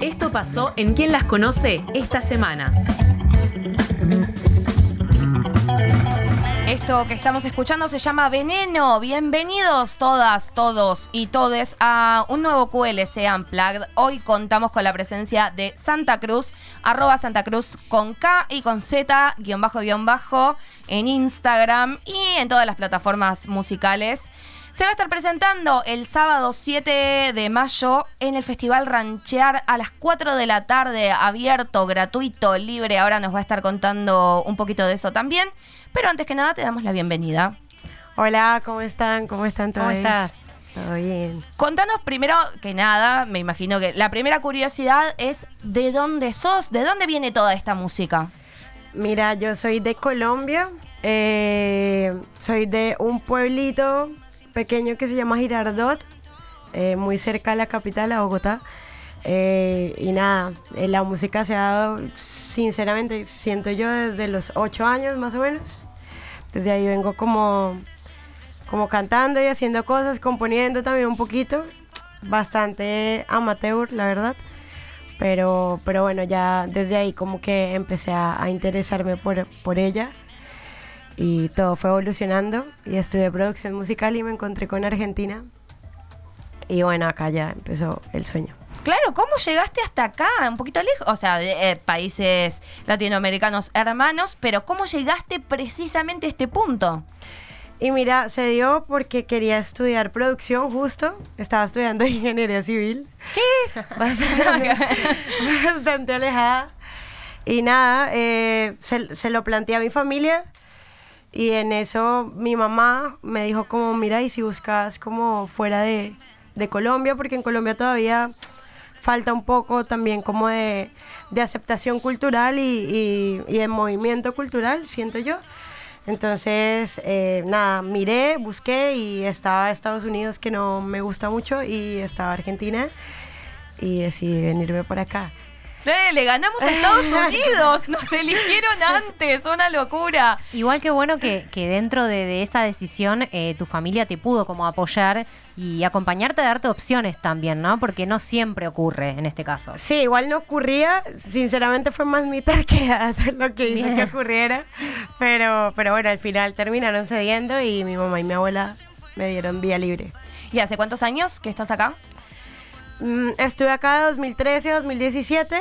Esto pasó en Quién las conoce esta semana. Esto que estamos escuchando se llama Veneno. Bienvenidos todas, todos y todes a un nuevo QLC Unplugged. Hoy contamos con la presencia de Santa Cruz, arroba Santa Cruz con K y con Z, guion bajo, guion bajo, en Instagram y en todas las plataformas musicales. Se va a estar presentando el sábado 7 de mayo en el Festival Ranchear a las 4 de la tarde, abierto, gratuito, libre. Ahora nos va a estar contando un poquito de eso también. Pero antes que nada te damos la bienvenida. Hola, ¿cómo están? ¿Cómo están todos? ¿Cómo estás? Todo bien. Contanos primero que nada, me imagino que la primera curiosidad es de dónde sos, de dónde viene toda esta música. Mira, yo soy de Colombia, eh, soy de un pueblito pequeño que se llama Girardot, eh, muy cerca de la capital, a Bogotá. Eh, y nada, eh, la música se ha dado, sinceramente, siento yo desde los ocho años más o menos. Desde ahí vengo como, como cantando y haciendo cosas, componiendo también un poquito. Bastante amateur, la verdad. Pero, pero bueno, ya desde ahí como que empecé a, a interesarme por, por ella y todo fue evolucionando y estudié producción musical y me encontré con Argentina y bueno, acá ya empezó el sueño. Claro, ¿cómo llegaste hasta acá? Un poquito lejos, o sea, de eh, países latinoamericanos hermanos, pero ¿cómo llegaste precisamente a este punto? Y mira, se dio porque quería estudiar producción justo, estaba estudiando ingeniería civil. ¿Qué? Bastante, bastante alejada. Y nada, eh, se, se lo planteé a mi familia y en eso mi mamá me dijo como, mira, y si buscas como fuera de, de Colombia, porque en Colombia todavía falta un poco también como de, de aceptación cultural y, y, y, de movimiento cultural, siento yo. Entonces, eh, nada, miré, busqué y estaba Estados Unidos que no me gusta mucho y estaba Argentina y decidí venirme por acá. Eh, le ganamos a Estados Unidos, nos eligieron antes, una locura. Igual que bueno que, que dentro de, de, esa decisión eh, tu familia te pudo como apoyar y acompañarte a darte opciones también, ¿no? Porque no siempre ocurre en este caso. Sí, igual no ocurría, sinceramente fue más mi terquedad lo que hizo Bien. que ocurriera, pero, pero bueno, al final terminaron cediendo y mi mamá y mi abuela me dieron vía libre. ¿Y hace cuántos años que estás acá? Mm, estuve acá de 2013 a 2017,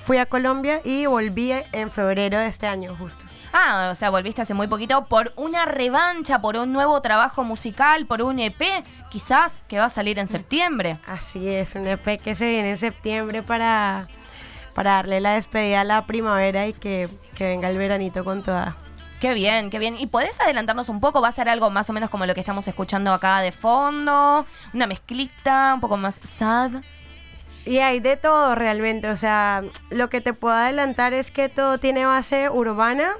fui a Colombia y volví en febrero de este año justo. Ah, o sea, volviste hace muy poquito por una revancha, por un nuevo trabajo musical, por un EP, quizás que va a salir en septiembre. Así es, un EP que se viene en septiembre para, para darle la despedida a la primavera y que, que venga el veranito con toda. Qué bien, qué bien. ¿Y podés adelantarnos un poco? ¿Va a ser algo más o menos como lo que estamos escuchando acá de fondo? ¿Una mezclita un poco más sad? Y hay de todo realmente. O sea, lo que te puedo adelantar es que todo tiene base urbana,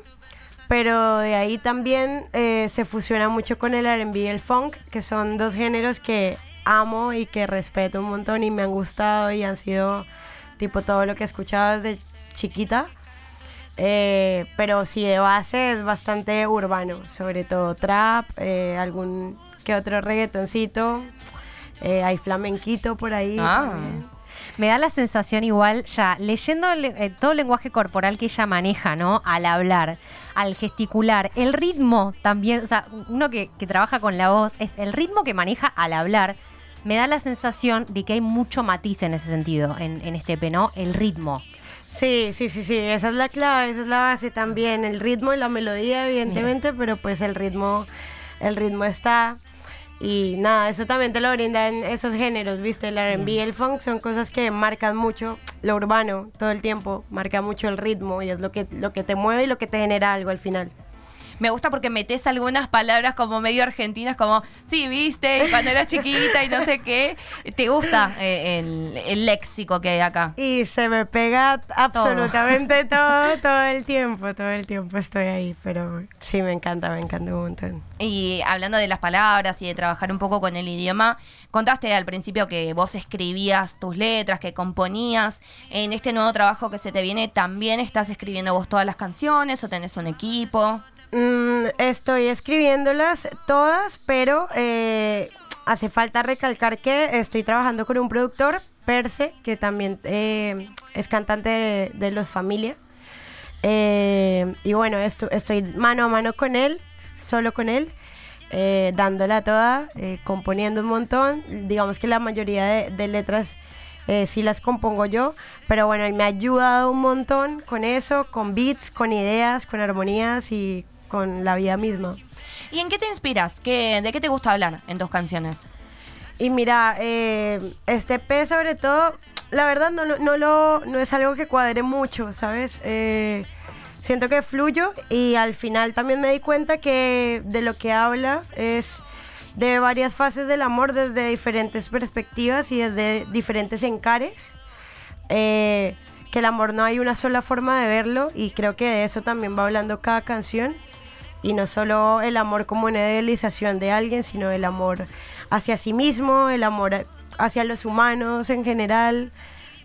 pero de ahí también eh, se fusiona mucho con el RB y el funk, que son dos géneros que amo y que respeto un montón y me han gustado y han sido tipo todo lo que he escuchado desde chiquita. Eh, pero sí, de base es bastante urbano, sobre todo trap, eh, algún que otro reggaetoncito, eh, hay flamenquito por ahí. Ah. Me da la sensación igual, ya leyendo eh, todo el lenguaje corporal que ella maneja, ¿no? Al hablar, al gesticular, el ritmo también, o sea, uno que, que trabaja con la voz, es el ritmo que maneja al hablar. Me da la sensación de que hay mucho matiz en ese sentido, en, en este EP, ¿no? El ritmo. Sí, sí, sí, sí, esa es la clave, esa es la base también, el ritmo y la melodía evidentemente, Bien. pero pues el ritmo, el ritmo está y nada, eso también te lo brindan esos géneros, ¿viste? El R&B y el funk son cosas que marcan mucho lo urbano todo el tiempo, marca mucho el ritmo y es lo que, lo que te mueve y lo que te genera algo al final me gusta porque metes algunas palabras como medio argentinas, como, sí, viste, cuando eras chiquita y no sé qué. ¿Te gusta eh, el, el, léxico que hay acá? Y se me pega absolutamente todo. todo, todo el tiempo, todo el tiempo estoy ahí, pero sí, me encanta, me encanta un montón. Y hablando de las palabras y de trabajar un poco con el idioma, contaste al principio que vos escribías tus letras, que componías. En este nuevo trabajo que se te viene, ¿también estás escribiendo vos todas las canciones o tenés un equipo? Mm, estoy escribiéndolas todas, pero eh, hace falta recalcar que estoy trabajando con un productor Perse, que también eh, es cantante de, Los Familia. Eh, y bueno, esto, estoy mano a mano con él, solo con él, dándola toda, componiendo un montón. Digamos que la mayoría de, letras sí las compongo yo, pero bueno, él me ha ayudado un montón con eso, con beats, con ideas, con armonías y con la vida misma. ¿Y en qué te inspiras? ¿Qué, ¿De qué te gusta hablar en tus canciones? Y mira, eh, este P sobre todo, la verdad no, lo- no, lo, no es algo que cuadre mucho, ¿sabes? Eh, siento que fluyo y al final también me di cuenta que de lo que habla es de varias fases del amor desde diferentes perspectivas y desde diferentes encares. Eh, que el amor no hay una sola forma de verlo y creo que de eso también va hablando cada canción y no solo el amor como una idealización de alguien, sino el amor hacia sí mismo, el amor hacia los humanos en general.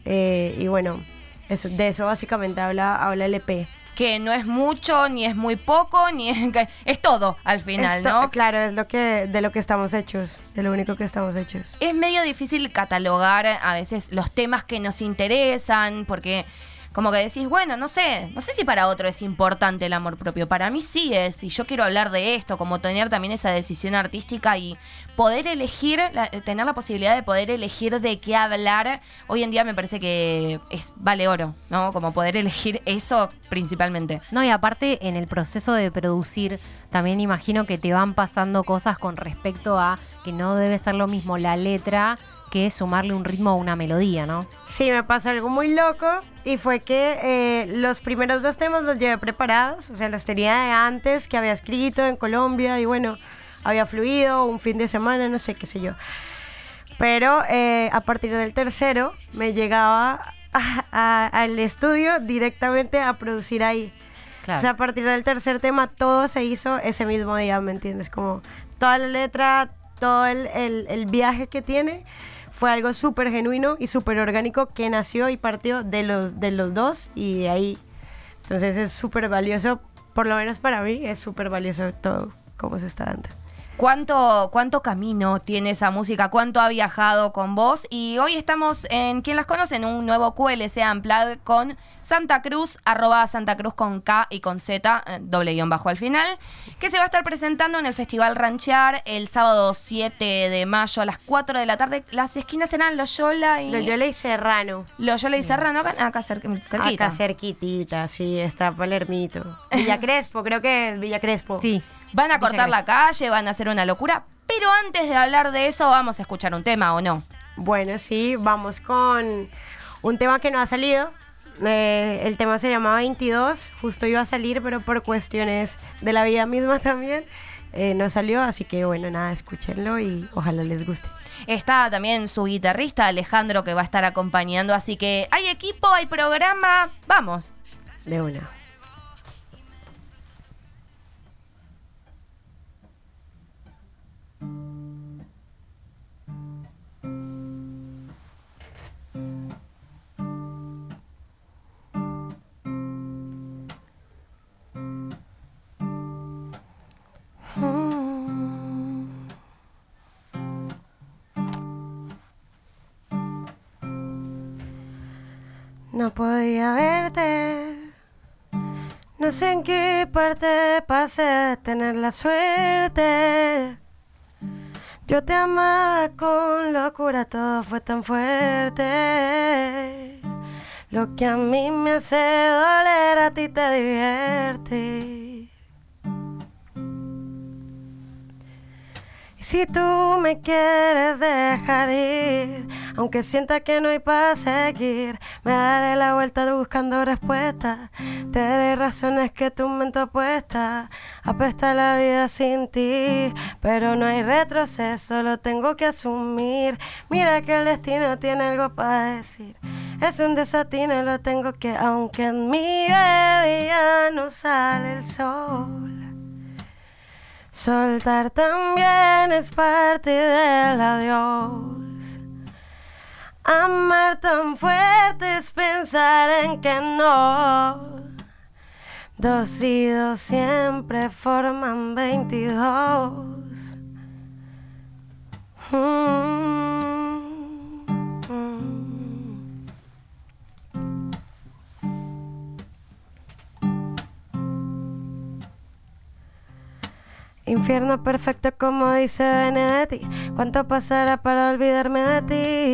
eh, y bueno, eso, de eso básicamente habla, habla el EP. Que no es mucho, ni es muy poco, ni es, es todo al final, Esto- ¿no? Claro, es lo que, de lo que estamos hechos, de lo único que estamos hechos. Es medio difícil catalogar a veces los temas que nos interesan, porque como que decís, bueno, no sé, no sé si para otro es importante el amor propio, para mí sí es, y yo quiero hablar de esto, como tener también esa decisión artística y poder elegir, la- tener la posibilidad de poder elegir de qué hablar, hoy en día me parece que es vale oro, ¿no? Como poder elegir eso principalmente. No, y aparte en el proceso de producir, también imagino que te van pasando cosas con respecto a que no debe ser lo mismo la letra que sumarle un ritmo a una melodía, ¿no? Sí, me pasó algo muy loco y fue que eh, los primeros dos temas los llevé preparados, o sea, los tenía de antes que había escrito en Colombia y bueno, había fluido un fin de semana, no sé qué sé yo. Pero eh, a partir del tercero me llegaba a- a- al estudio directamente a producir ahí. Claro. O sea, a partir del tercer tema todo se hizo ese mismo día, ¿me entiendes? Como toda la letra, todo el, el- el viaje que tiene fue algo súper genuino y súper orgánico que nació y partió de los, de los dos y de ahí. Entonces es súper valioso, por lo menos para mí, es súper valioso todo cómo se está dando. ¿Cuánto, ¿Cuánto camino tiene esa música? ¿Cuánto ha viajado con vos? Y hoy estamos en ¿Quién las conoce? En un nuevo QLC Unplugged con Santa Cruz, arroba Santa Cruz con K y con Z, eh, doble guion bajo al final, que se va a estar presentando en el Festival Ranchear el sábado 7 de mayo a las 4 de la tarde. Las esquinas serán Loyola y... Loyola y Serrano. Loyola y Serrano, acá, acá cer- cerquita. Acá cerquitita, sí, está Palermito. Villa Crespo, creo que es Villa Crespo. Sí. Van a cortar la calle, van a hacer una locura. Pero antes de hablar de eso, vamos a escuchar un tema, ¿o no? Bueno, sí, vamos con un tema que no ha salido. Eh, el tema se llama 22, justo iba a salir, pero por cuestiones de la vida misma también eh, no salió. Así que bueno, nada, escúchenlo y ojalá les guste. Está también su guitarrista Alejandro que va a estar acompañando, así que hay equipo, hay programa, vamos. De una. No podía verte. No sé en qué parte pasé de tener la suerte. Yo te amaba con locura, todo fue tan fuerte. Lo que a mí me hace doler, a ti te divierte. Si tú me quieres dejar ir, aunque sienta que no hay para seguir, me daré la vuelta buscando respuestas. Te daré razones que tu mente apuesta. Apesta la vida sin ti, pero no hay retroceso, lo tengo que asumir. Mira que el destino tiene algo para decir. Es un desatino, lo tengo que, aunque en mi baby ya no sale el sol. Soltar también es parte del adiós. Amar tan fuerte es pensar en que no. Dos y dos siempre forman 22. Mm, mm. Infierno perfecto como dice Benedetti. ¿Cuánto pasará para olvidarme de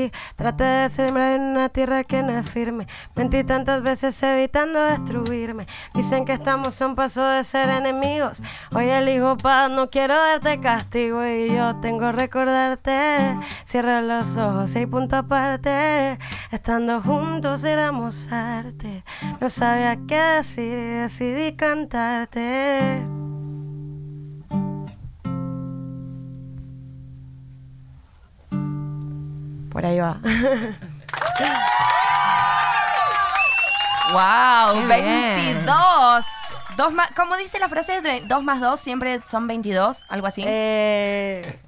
ti? Traté de sembrar en una tierra que no es firme. Mentí tantas veces evitando destruirme. Dicen que estamos a un paso de ser enemigos. Hoy elijo paz, no quiero darte castigo. Y yo tengo recordarte. Cierra los ojos y punto aparte. Estando juntos éramos arte. No sabía qué decir y decidí cantarte. Por ahí va. ¡Wow! Qué bien. 22. Dos más, ¿Cómo dice la frase? de 2 más 2 siempre son 22, algo así. Eh,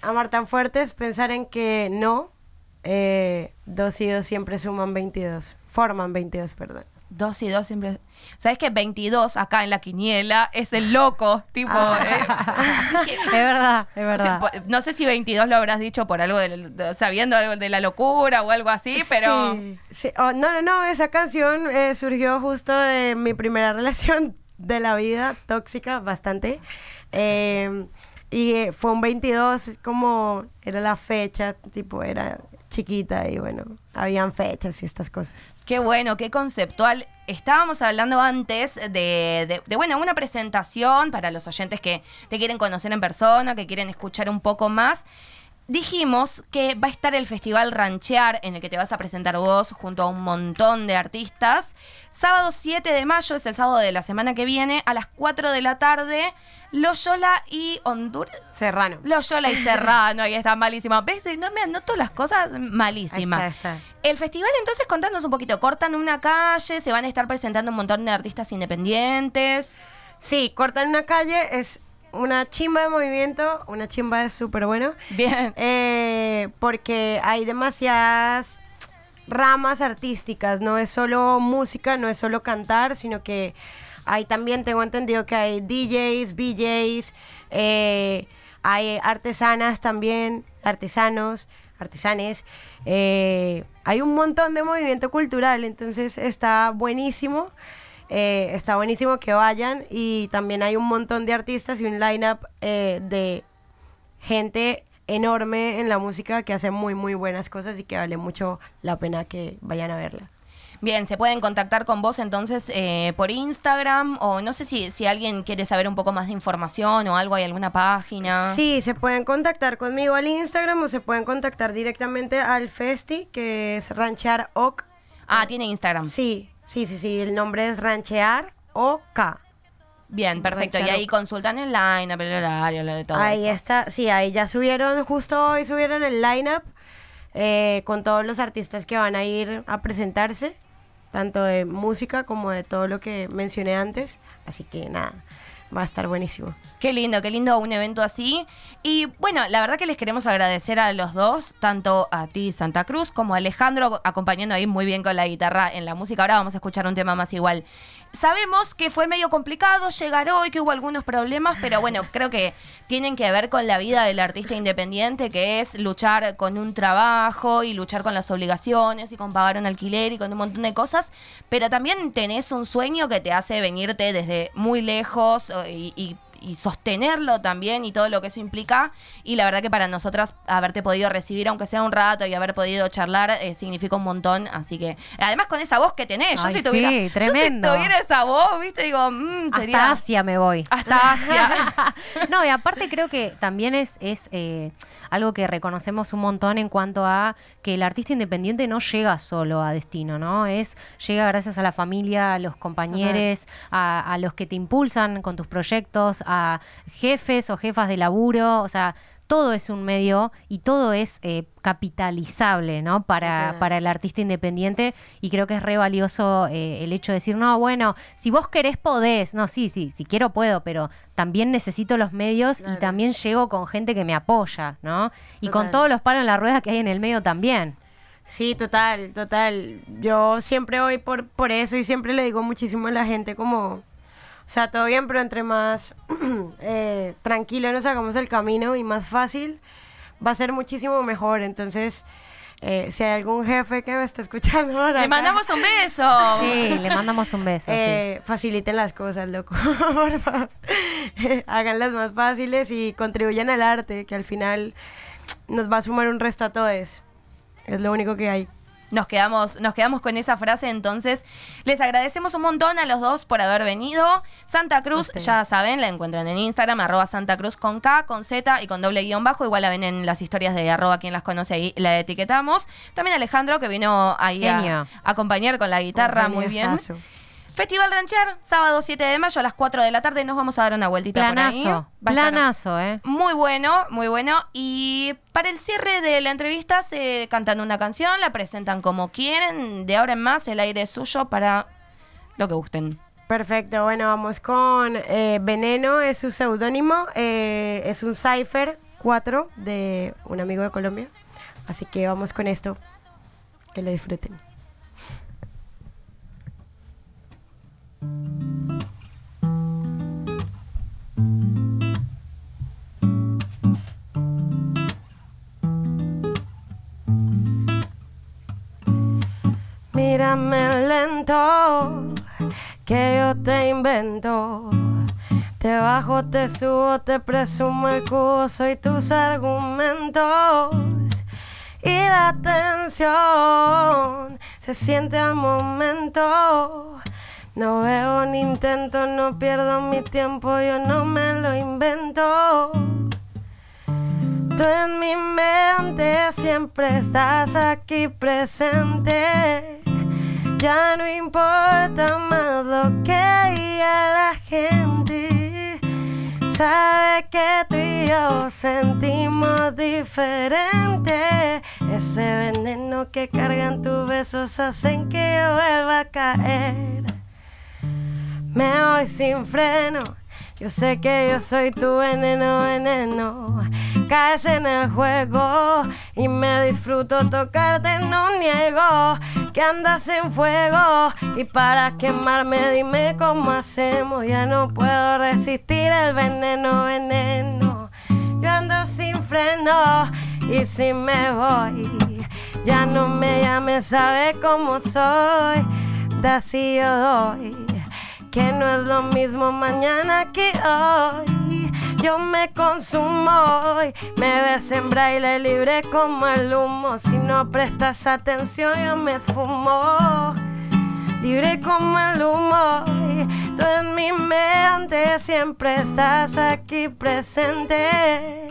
amar tan fuertes, pensar en que no. Eh, dos y dos siempre suman 22. Forman 22, perdón. 2 y 2 siempre. ¿Sabes que 22 acá en la quiniela es el loco? Tipo. eh, dije, Es verdad, es verdad. no sé si 22 lo habrás dicho por algo, del- de- sabiendo algo de la locura o algo así, pero. Sí, sí. Oh, no, no, no, esa canción eh, surgió justo de mi primera relación de la vida, tóxica, bastante. Eh, y eh, fue un 22, como era la fecha, tipo, era chiquita y bueno, habían fechas y estas cosas. Qué bueno, qué conceptual. Estábamos hablando antes de, de- de, bueno, una presentación para los oyentes que te quieren conocer en persona, que quieren escuchar un poco más. Dijimos que va a estar el Festival Ranchear, en el que te vas a presentar vos junto a un montón de artistas. Sábado 7 de mayo, es el sábado de la semana que viene, a las 4 de la tarde, Loyola y Honduras. Serrano. Loyola y Serrano, ahí está malísimo. ¿Ves? No me anoto las cosas malísimas. Ahí está, ahí El festival, entonces, contanos un poquito. Cortan una calle, se van a estar presentando un montón de artistas independientes. Sí, cortan una calle, es una chimba de movimiento, una chimba es súper bueno. Bien. Eh, porque hay demasiadas ramas artísticas, no es solo música, no es solo cantar, sino que hay también, tengo entendido que hay DJs, BJs, eh, hay artesanas también, artesanos, artesanes, eh, hay un montón de movimiento cultural, entonces está buenísimo. Eh, está buenísimo que vayan y también hay un montón de artistas y un lineup eh, de gente enorme en la música que hace muy muy buenas cosas y que vale mucho la pena que vayan a verla. Bien, se pueden contactar con vos entonces eh, por Instagram o no sé si, si alguien quiere saber un poco más de información o algo, hay alguna página. Sí, se pueden contactar conmigo al Instagram o se pueden contactar directamente al Festi, que es Ranchear OK. Ah, tiene Instagram. Sí, sí, sí, sí, el nombre es Ranchear OK. Bien, perfecto. Y ahí consultan el line, el horario, lo de todo ahí eso. está, sí, ahí ya subieron, justo hoy subieron el lineup eh, con todos los artistas que van a ir a presentarse, tanto de música como de todo lo que mencioné antes. Así que nada, va a estar buenísimo. Qué lindo, qué lindo un evento así. Y bueno, la verdad que les queremos agradecer a los dos, tanto a ti, Santa Cruz, como a Alejandro, acompañando ahí muy bien con la guitarra en la música. Ahora vamos a escuchar un tema más igual. Sabemos que fue medio complicado llegar hoy, que hubo algunos problemas, pero bueno, creo que tienen que ver con la vida del artista independiente, que es luchar con un trabajo y luchar con las obligaciones y con pagar un alquiler y con un montón de cosas, pero también tenés un sueño que te hace venirte desde muy lejos y, y sostenerlo también y todo lo que eso implica. Y la verdad que para nosotras haberte podido recibir, aunque sea un rato, y haber podido charlar, eh, significa un montón. Así que, además con esa voz que tenés, yo Ay, si tuviera, sí, yo tremendo. si tuviera esa voz, viste, digo, mm, sería... Hasta Asia me voy. Hasta Asia. no, y aparte creo que también es, es eh, algo que reconocemos un montón en cuanto a que el artista independiente no llega solo a destino, ¿no? Es, llega gracias a la familia, a los compañeros, a, a los que te impulsan con tus proyectos, a jefes o jefas de laburo, o sea, todo es un medio y todo es eh, capitalizable, ¿no? Para, para el artista independiente y creo que es re valioso eh, el hecho de decir, no, bueno, si vos querés podés, no, sí, sí, si quiero puedo, pero también necesito los medios y también llego con gente que me apoya, ¿no? Y con todos los palos en la rueda que hay en el medio también. Sí, total, total. Yo siempre voy por, por eso y siempre le digo muchísimo a la gente como, sea, todo bien, pero entre más eh, tranquilo nos hagamos el camino y más fácil, va a ser muchísimo mejor. Entonces, eh, si hay algún jefe que me está escuchando ahora, Le mandamos un beso. Sí, le mandamos un beso. sí. eh, faciliten las cosas, loco, por favor. háganlas más fáciles y contribuyan al arte, que al final nos va a sumar un resto a todos. Es lo único que hay. Nos quedamos, nos quedamos con esa frase, entonces les agradecemos un montón a los dos por haber venido. Santa Cruz, ya saben, la encuentran en Instagram, arroba Santa Cruz con K, con Z y con doble guion bajo. Igual la ven en las historias de arroba quien las conoce ahí, la etiquetamos. También Alejandro, que vino ahí a, acompañar con la guitarra, muy bien. Festival Rancher, sábado 7 de mayo a las 4 de la tarde. Nos vamos a dar una vueltita planazo, por ahí. Planazo, ¿eh? Muy bueno, muy bueno. Y para el cierre de la entrevista se cantan una canción, la presentan como quieren. De ahora en más, el aire es suyo para lo que gusten. Perfecto, bueno, vamos con eh, Veneno, es su seudónimo. Eh, es un Cypher 4 de un amigo de Colombia. Así que vamos con esto. Que lo disfruten. Mírame lento, que yo te invento. Te bajo, te subo, te presumo el cubo, soy tus argumentos. Y la tensión se siente al momento. No veo ni intento, no pierdo mi tiempo, yo no me lo invento. Tú en mi mente siempre estás aquí presente. Ya no importa más lo que diga la gente. Sabe que tú y yo sentimos diferente. Ese veneno que cargan tus besos hacen que yo vuelva a caer me voy sin freno. Yo sé que yo soy tu veneno, veneno. Caes en el juego y me disfruto tocarte, no niego que andas en fuego. Y para quemarme, dime cómo hacemos. Ya no puedo resistir el veneno, veneno. Yo ando sin freno y si me voy, ya no me llames, sabe cómo soy. Da así yo doy que no es lo mismo mañana que hoy. Yo me consumo hoy, me ves en braille libre como el humo. Si no prestas atención, yo me esfumo. Libre como el humo, tú en mi mente siempre estás aquí presente.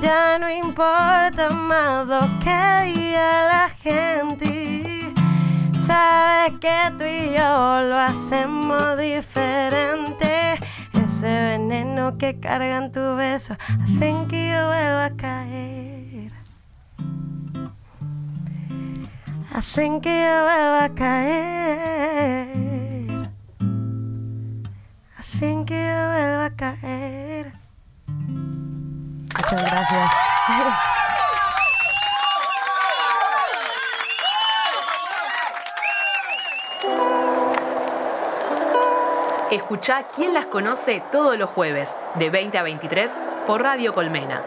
Ya no importa más lo que diga la gente Sabes que tú y yo lo hacemos diferente. Ese veneno que cargan tu beso hacen que yo vuelva a caer. Hacen que yo vuelva a caer. Hacen que yo vuelva a caer. Muchas gracias. Escucha quién las conoce todos los jueves, de 20 a 23, por Radio Colmena.